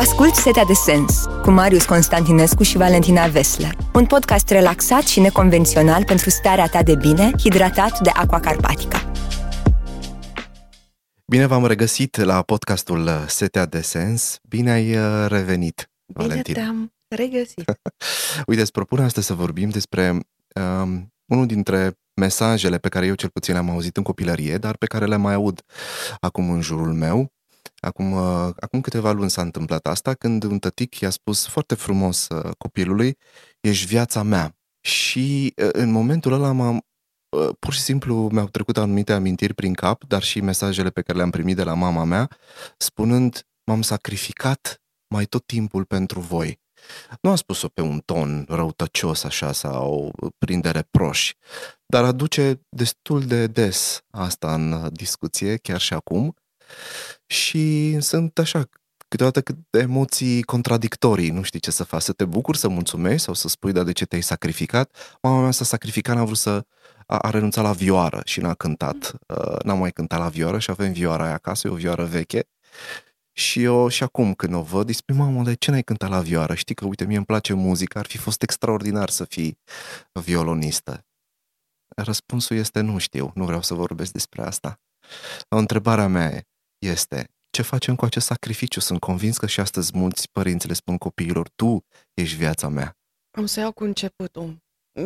Ascult Setea de Sens cu Marius Constantinescu și Valentina Vesler. Un podcast relaxat și neconvențional pentru starea ta de bine, hidratat de Aqua Carpatica. Bine v-am regăsit la podcastul Setea de Sens. Bine ai uh, revenit, Bine Valentina. te-am regăsit. Uite, îți propun astăzi să vorbim despre um, unul dintre mesajele pe care eu cel puțin le-am auzit în copilărie, dar pe care le mai aud acum în jurul meu. Acum, uh, acum câteva luni s-a întâmplat asta, când un tătic i-a spus foarte frumos uh, copilului, ești viața mea. Și uh, în momentul ăla m-am, uh, pur și simplu mi-au trecut anumite amintiri prin cap, dar și mesajele pe care le-am primit de la mama mea, spunând, m-am sacrificat mai tot timpul pentru voi. Nu a spus-o pe un ton răutăcios așa sau plin de reproși, dar aduce destul de des asta în uh, discuție, chiar și acum. Și sunt așa, câteodată cât de emoții contradictorii, nu știi ce să faci, să te bucuri, să mulțumești sau să spui, dar de ce te-ai sacrificat? Mama mea s-a sacrificat, n-a vrut să, a, a renunțat la vioară și n-a cântat, uh, n-a mai cântat la vioară și avem vioara aia acasă, e o vioară veche. Și eu și acum când o văd, îi spun, mamă, de ce n-ai cântat la vioară? Știi că, uite, mie îmi place muzica, ar fi fost extraordinar să fii violonistă. Răspunsul este nu știu, nu vreau să vorbesc despre asta. Întrebarea mea este, ce facem cu acest sacrificiu? Sunt convins că și astăzi mulți părinți le spun copiilor, tu ești viața mea. Am să iau cu începutul.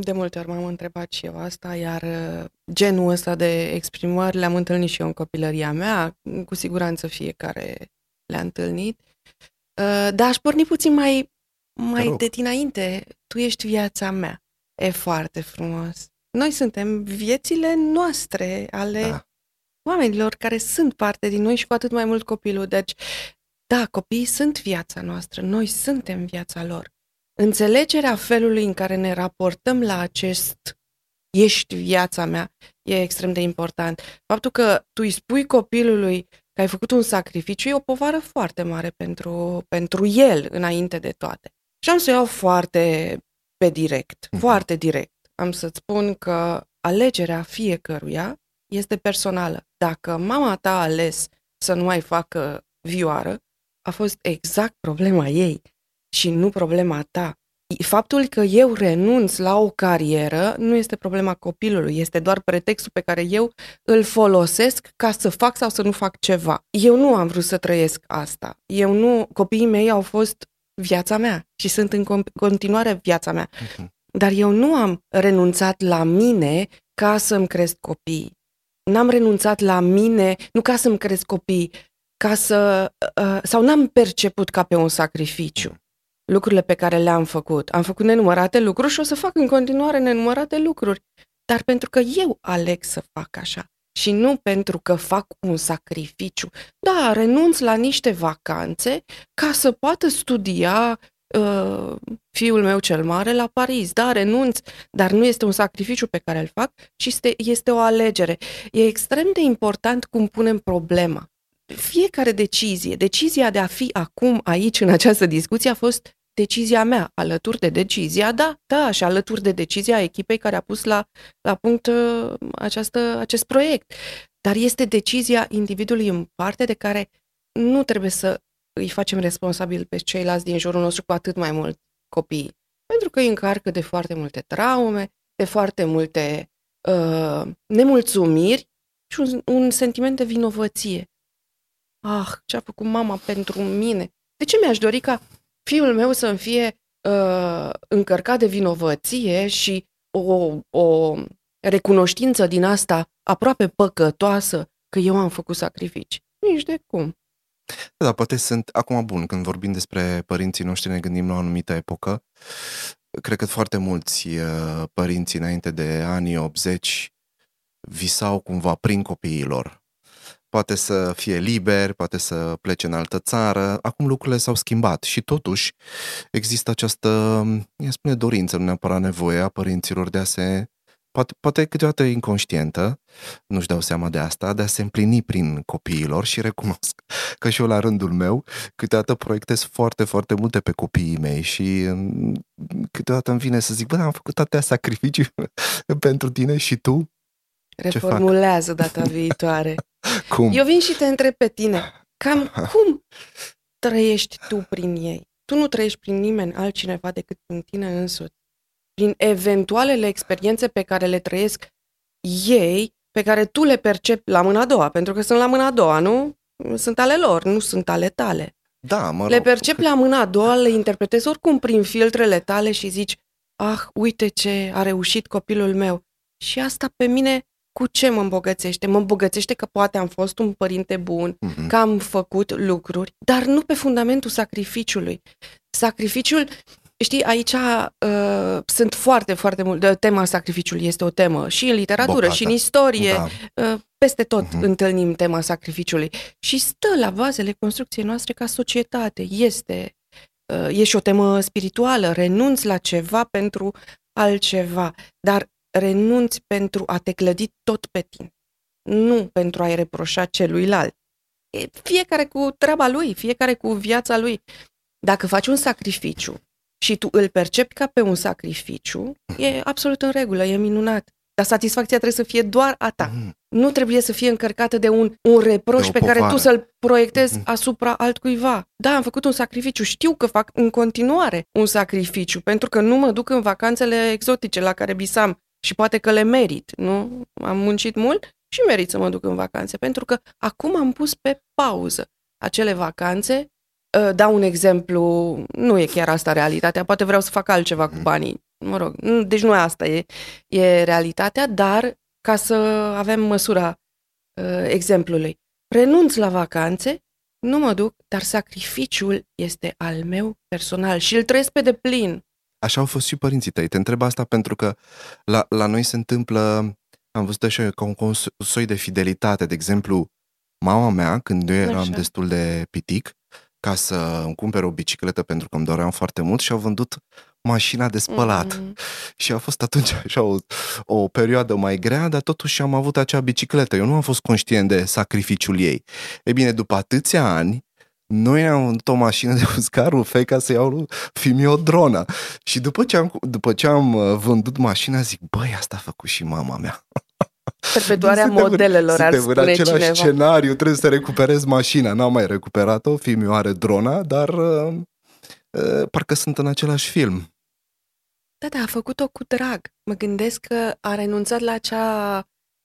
De multe ori m-am întrebat și eu asta, iar uh, genul ăsta de exprimări le-am întâlnit și eu în copilăria mea, cu siguranță fiecare le-a întâlnit. Uh, Dar aș porni puțin mai, Te mai rog. de dinainte. Tu ești viața mea. E foarte frumos. Noi suntem viețile noastre, ale Da. Oamenilor care sunt parte din noi și cu atât mai mult copilul. Deci, da, copiii sunt viața noastră, noi suntem viața lor. Înțelegerea felului în care ne raportăm la acest ești viața mea e extrem de important. Faptul că tu îi spui copilului că ai făcut un sacrificiu e o povară foarte mare pentru, pentru el înainte de toate. Și am să iau foarte pe direct, Mhm. foarte direct. Am să-ți spun că alegerea fiecăruia este personală. Dacă mama ta a ales să nu mai facă vioară, a fost exact problema ei și nu problema ta. Faptul că eu renunț la o carieră nu este problema copilului, este doar pretextul pe care eu îl folosesc ca să fac sau să nu fac ceva. Eu nu am vrut să trăiesc asta. Eu nu, copiii mei au fost viața mea și sunt în con- continuare viața mea. Mhm. Dar eu nu am renunțat la mine ca să-mi cresc copiii. N-am renunțat la mine, nu ca să-mi cresc copiii, ca să. Uh, sau n-am perceput ca pe un sacrificiu lucrurile pe care le-am făcut. Am făcut nenumărate lucruri și o să fac în continuare nenumărate lucruri. Dar pentru că eu aleg să fac așa și nu pentru că fac un sacrificiu. Da, renunț la niște vacanțe ca să poată studia uh, fiul meu cel mare la Paris. Da, renunț, dar nu este un sacrificiu pe care îl fac, ci este, este o alegere. E extrem de important cum punem problema. Fiecare decizie, decizia de a fi acum aici în această discuție a fost decizia mea, alături de decizia, da, da, și alături de decizia echipei care a pus la, la punct uh, această, acest proiect. Dar este decizia individului în parte de care nu trebuie să îi facem responsabil pe ceilalți din jurul nostru, cu atât mai mult copiii. Pentru că îi încarcă de foarte multe traume, de foarte multe uh, nemulțumiri și un, un sentiment de vinovăție. Ah, ce a făcut mama pentru mine? De ce mi-aș dori ca fiul meu să-mi fie uh, încărcat de vinovăție și o, o recunoștință din asta aproape păcătoasă că eu am făcut sacrificii? Nici de cum. Da, poate sunt, acum bun, când vorbim despre părinții noștri, ne gândim la o anumită epocă. Cred că foarte mulți uh, părinți înainte de anii 80 visau cumva prin copiilor. Poate să fie liber, poate să plece în altă țară. Acum lucrurile s-au schimbat și totuși există această, ia spune, dorință, nu neapărat nevoie a părinților de a se poate, poate câteodată inconștientă, nu-și dau seama de asta, de a se împlini prin copiilor și recunosc că și eu la rândul meu câteodată proiectez foarte, foarte multe pe copiii mei și mm, câteodată îmi vine să zic, bă, am făcut atâtea sacrificii pentru tine și tu? Ce fac? Reformulează data viitoare. Cum? Eu vin și te întreb pe tine. Cam cum trăiești tu prin ei. Tu nu trăiești prin nimeni altcineva decât prin tine însuți. Prin eventualele experiențe pe care le trăiesc ei, pe care tu le percepi la mâna a doua, pentru că sunt la mâna a doua, nu? Sunt ale lor, nu sunt ale tale. Da, mă rog. Le percepi la mâna a doua, le interpretezi oricum prin filtrele tale și zici, ah, uite ce a reușit copilul meu. Și asta pe mine cu ce mă îmbogățește? Mă îmbogățește că poate am fost un părinte bun, Mhm. că am făcut lucruri, dar nu pe fundamentul sacrificiului. Sacrificiul, știi, aici uh, sunt foarte, foarte mult. Tema sacrificiului este o temă și în literatură, Bogată. și în istorie. Da. Uh, peste tot Mhm. întâlnim tema sacrificiului. Și stă la bazele construcției noastre ca societate. Este, uh, e și o temă spirituală. Renunți la ceva pentru altceva, dar renunți pentru a te clădi tot pe tine. Nu pentru a-i reproșa celuilalt. E fiecare cu treaba lui, fiecare cu viața lui. Dacă faci un sacrificiu și tu îl percepi ca pe un sacrificiu, e absolut în regulă, e minunat. Dar satisfacția trebuie să fie doar a ta. Mhm. Nu trebuie să fie încărcată de un, un reproș De o pe care tu povară. să-l proiectezi Mhm. asupra altcuiva. Da, am făcut un sacrificiu, știu că fac în continuare un sacrificiu, pentru că nu mă duc în vacanțele exotice la care bisam și poate că le merit, nu? Am muncit mult și merit să mă duc în vacanțe, pentru că acum am pus pe pauză acele vacanțe. Uh, Dau un exemplu, nu e chiar asta realitatea, poate vreau să fac altceva cu banii, mă rog, nu- deci nu asta e, e realitatea, dar ca să avem măsura uh, exemplului. Renunț la vacanțe, nu mă duc, dar sacrificiul este al meu personal și îl trăiesc pe deplin. Așa au fost și părinții tăi. Te întreb asta pentru că la, la noi se întâmplă, am văzut așa ca un cons- soi de fidelitate. De exemplu, mama mea, când eu eram Așa. destul de pitic, ca să îmi cumpere o bicicletă pentru că îmi doream foarte mult și au vândut mașina de spălat. Mm. Și a fost atunci așa o, o perioadă mai grea, dar totuși am avut acea bicicletă. Eu nu am fost conștient de sacrificiul ei. E bine, după atâția ani, noi ne-am vândut o mașină de uscat rufe ca să iau lui Fimi o dronă. Și după ce am, după ce am uh, vândut mașina, zic, băi, asta a făcut și mama mea. Perpetuarea Suntem în- modelelor, ar suntem în spune același cineva. scenariu, trebuie să recuperez mașina. N-am mai recuperat-o, Fimiu are drona, dar uh, uh, parcă sunt în același film. Da, da, a făcut-o cu drag. Mă gândesc că a renunțat la acea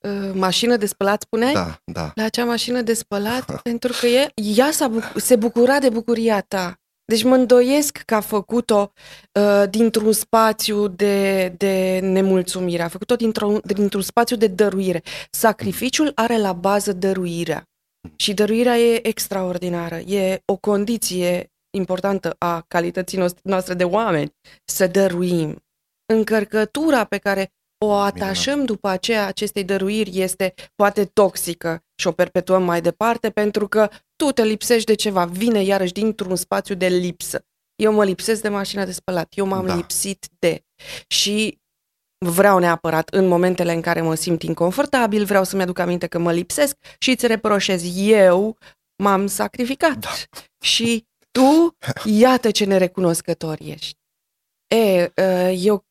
uh, mașină de spălat, spuneai? Da, da. La acea mașină de spălat, pentru că e, ea s-a buc- se bucura de bucuria ta. Deci mă îndoiesc că a făcut-o uh, dintr-un spațiu de, de nemulțumire, a făcut-o dintr-un, dintr-un spațiu de dăruire. Sacrificiul are la bază dăruirea. Și dăruirea e extraordinară, e o condiție importantă a calității noastre- noastre de oameni, să dăruim. Încărcătura pe care o atașăm după aceea acestei dăruiri este poate toxică și o perpetuăm mai departe pentru că tu te lipsești de ceva, vine iarăși dintr-un spațiu de lipsă. Eu mă lipsesc de mașina de spălat, eu m-am Da. lipsit de. Și vreau neapărat în momentele în care mă simt inconfortabil, vreau să-mi aduc aminte că mă lipsesc și îți reproșez eu m-am sacrificat. Da. Și tu, iată ce nerecunoscător ești. E, uh, eu,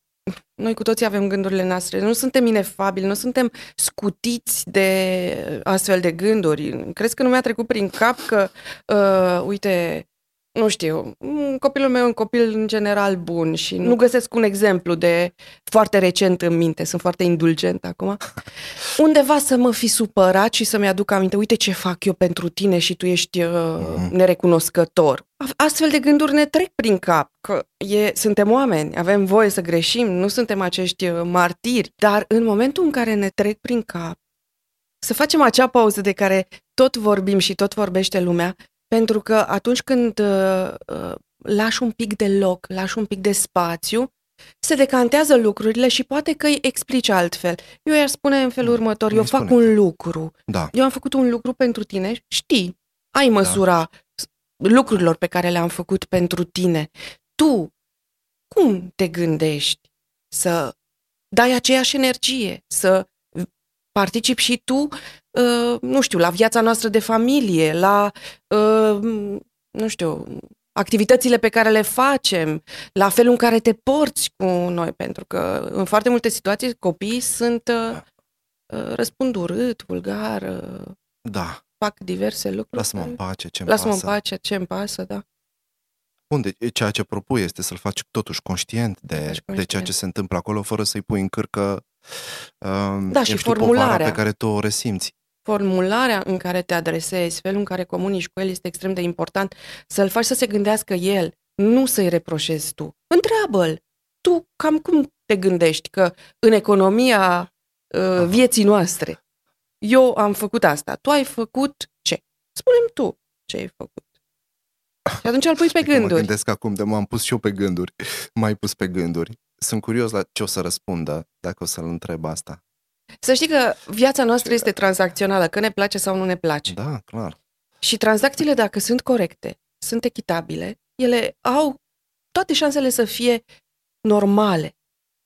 noi cu toții avem gândurile noastre, nu suntem inefabili, nu suntem scutiți de astfel de gânduri. Crezi că nu mi-a trecut prin cap că, uh, uite, nu știu, m, copilul meu e un copil în general bun și nu găsesc un exemplu de foarte recent în minte, sunt foarte indulgent acum, undeva să mă fi supărat și să-mi aduc aminte, uite ce fac eu pentru tine și tu ești uh, Mhm. nerecunoscător. Astfel de gânduri ne trec prin cap, că e, suntem oameni, avem voie să greșim, nu suntem acești uh, martiri, dar în momentul în care ne trec prin cap, să facem acea pauză de care tot vorbim și tot vorbește lumea, pentru că atunci când uh, uh, lași un pic de loc, lași un pic de spațiu, se decantează lucrurile și poate că îi explici altfel. Eu i-aș spune în felul Mm, următor, îi eu fac spune. un lucru, Da. eu am făcut un lucru pentru tine, știi, ai măsura lucrurilor pe care le-am făcut pentru tine. Tu, cum te gândești să dai aceeași energie, să participi și tu, uh, nu știu, la viața noastră de familie, la, uh, nu știu, activitățile pe care le facem, la felul în care te porți cu noi, pentru că în foarte multe situații copiii sunt uh, uh, răspund urât, vulgar, uh, Da. fac diverse lucruri. Lasă-mă în care- pace, ce-mi Lasă-mă în pasă. pace, ce îmi pasă, da. Bun, deci ceea ce propui este să-l faci totuși conștient de, Faci de ceea conștient. ce se întâmplă acolo, fără să-i pui în cârcă um, Da, și eu știu, povara formularea. pe care tu o resimți. Formularea în care te adresezi, felul în care comunici cu el este extrem de important. Să-l faci să se gândească el, nu să-i reproșezi tu. Întreabă-l. Tu cam cum te gândești că în economia uh, vieții noastre eu am făcut asta, tu ai făcut ce? Spune-mi tu ce ai făcut. Și atunci îl pui pe Știi că Mă gânduri. gândesc acum, de m-am pus și eu pe gânduri. M-ai pus pe gânduri. Sunt curios la ce o să răspundă dacă o să-l întreb asta. Să știi că viața noastră este tranzacțională, că ne place sau nu ne place. Da, clar. Și tranzacțiile, dacă sunt corecte, sunt echitabile, ele au toate șansele să fie normale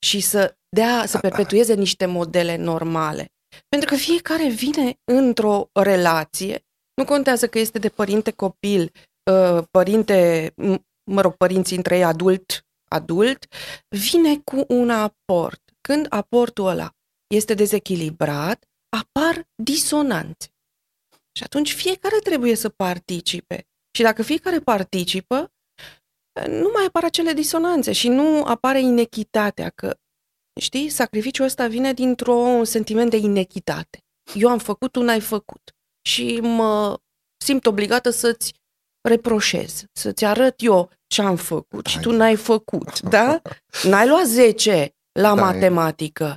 și să dea, să perpetueze niște modele normale. Pentru că fiecare vine într-o relație, nu contează că este de părinte-copil, uh, părinte, m- mă rog, părinții între ei adult, adult, vine cu un aport. Când aportul ăla este dezechilibrat, apar disonanțe. Și atunci fiecare trebuie să participe. Și dacă fiecare participă, nu mai apar acele disonanțe și nu apare inechitatea, că, știi, sacrificiul ăsta vine dintr-un sentiment de inechitate. Eu am făcut, tu n-ai făcut. Și mă simt obligată să-ți reproșez, să-ți arăt eu ce am făcut și Hai. tu n-ai făcut, da? N-ai luat 10 la Da, e- matematică.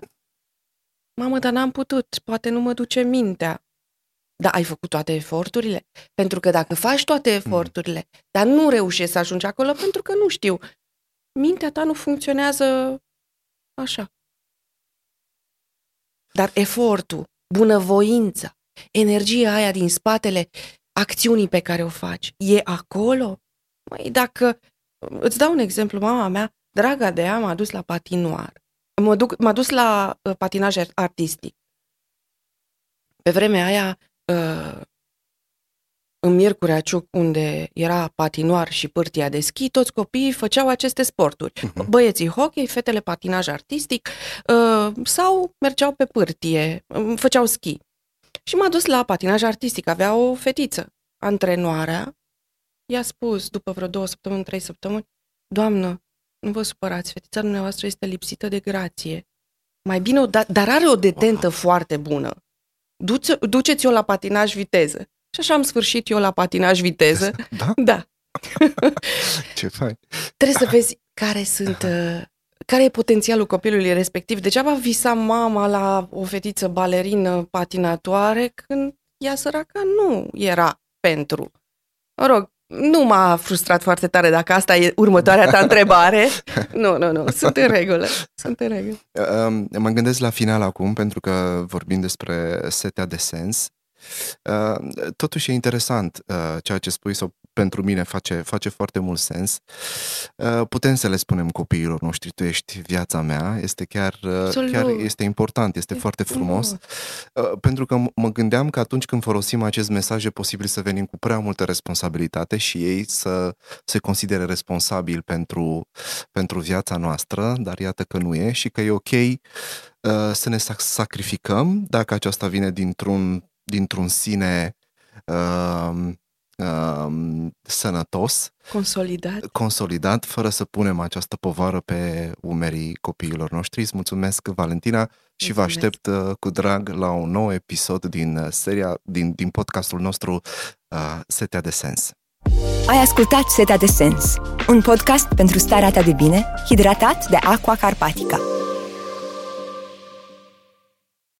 Mamă, dar n-am putut, poate nu mă duce mintea. Dar ai făcut toate eforturile? Pentru că dacă faci toate eforturile, dar nu reușești să ajungi acolo, pentru că nu știu, mintea ta nu funcționează așa. Dar efortul, bunăvoința, energia aia din spatele acțiunii pe care o faci, e acolo? Măi, dacă... Îți dau un exemplu, mama mea, draga de ea, m-a dus la patinoar. Mă duc, m-a dus la uh, patinaj ar- artistic. Pe vremea aia, uh, în Miercurea Ciuc, unde era patinoar și pârtia de schi, toți copiii făceau aceste sporturi. Mhm. Băieții hockey, fetele patinaj artistic uh, sau mergeau pe pârtie, uh, făceau schi. Și m-a dus la patinaj artistic, avea o fetiță. Antrenoarea i-a spus, după vreo două săptămâni, trei săptămâni, Doamnă, nu vă supărați, fetița dumneavoastră este lipsită de grație. Mai bine, o da- dar are o detentă foarte bună. Duce- duceți-o la patinaj viteză. Și așa am sfârșit eu la patinaj viteză. Da? Da. Ce fain. Trebuie să vezi care sunt... uh, care e potențialul copilului respectiv. Degeaba visa mama la o fetiță balerină patinatoare când ea săraca nu era pentru. Mă rog, nu m-a frustrat foarte tare dacă asta e următoarea ta întrebare. Nu, nu, nu, sunt în regulă. Sunt în regulă. Um, Mă gândesc la final acum, pentru că vorbim despre setea de sens. Uh, Totuși e interesant uh, ceea ce spui, sau pentru mine face, face foarte mult sens. Uh, Putem să le spunem copiilor noștri, tu ești viața mea, este chiar, uh, Absolut. chiar este important, este foarte frumos. Uh, Pentru că m- mă gândeam că atunci când folosim acest mesaj e posibil să venim cu prea multă responsabilitate și ei să se considere responsabili pentru, pentru viața noastră, dar iată că nu e și că e ok uh, să ne sac- sacrificăm dacă aceasta vine dintr-un, dintr-un sine uh, uh, sănătos, Consolidat. consolidat, fără să punem această povară pe umerii copiilor noștri. Îți mulțumesc, Valentina, și vă Mulțumesc. aștept uh, cu drag la un nou episod din uh, seria, din, din podcastul nostru uh, Setea de Sens. Ai ascultat Setea de Sens, un podcast pentru starea ta de bine, hidratat de Aqua Carpatica.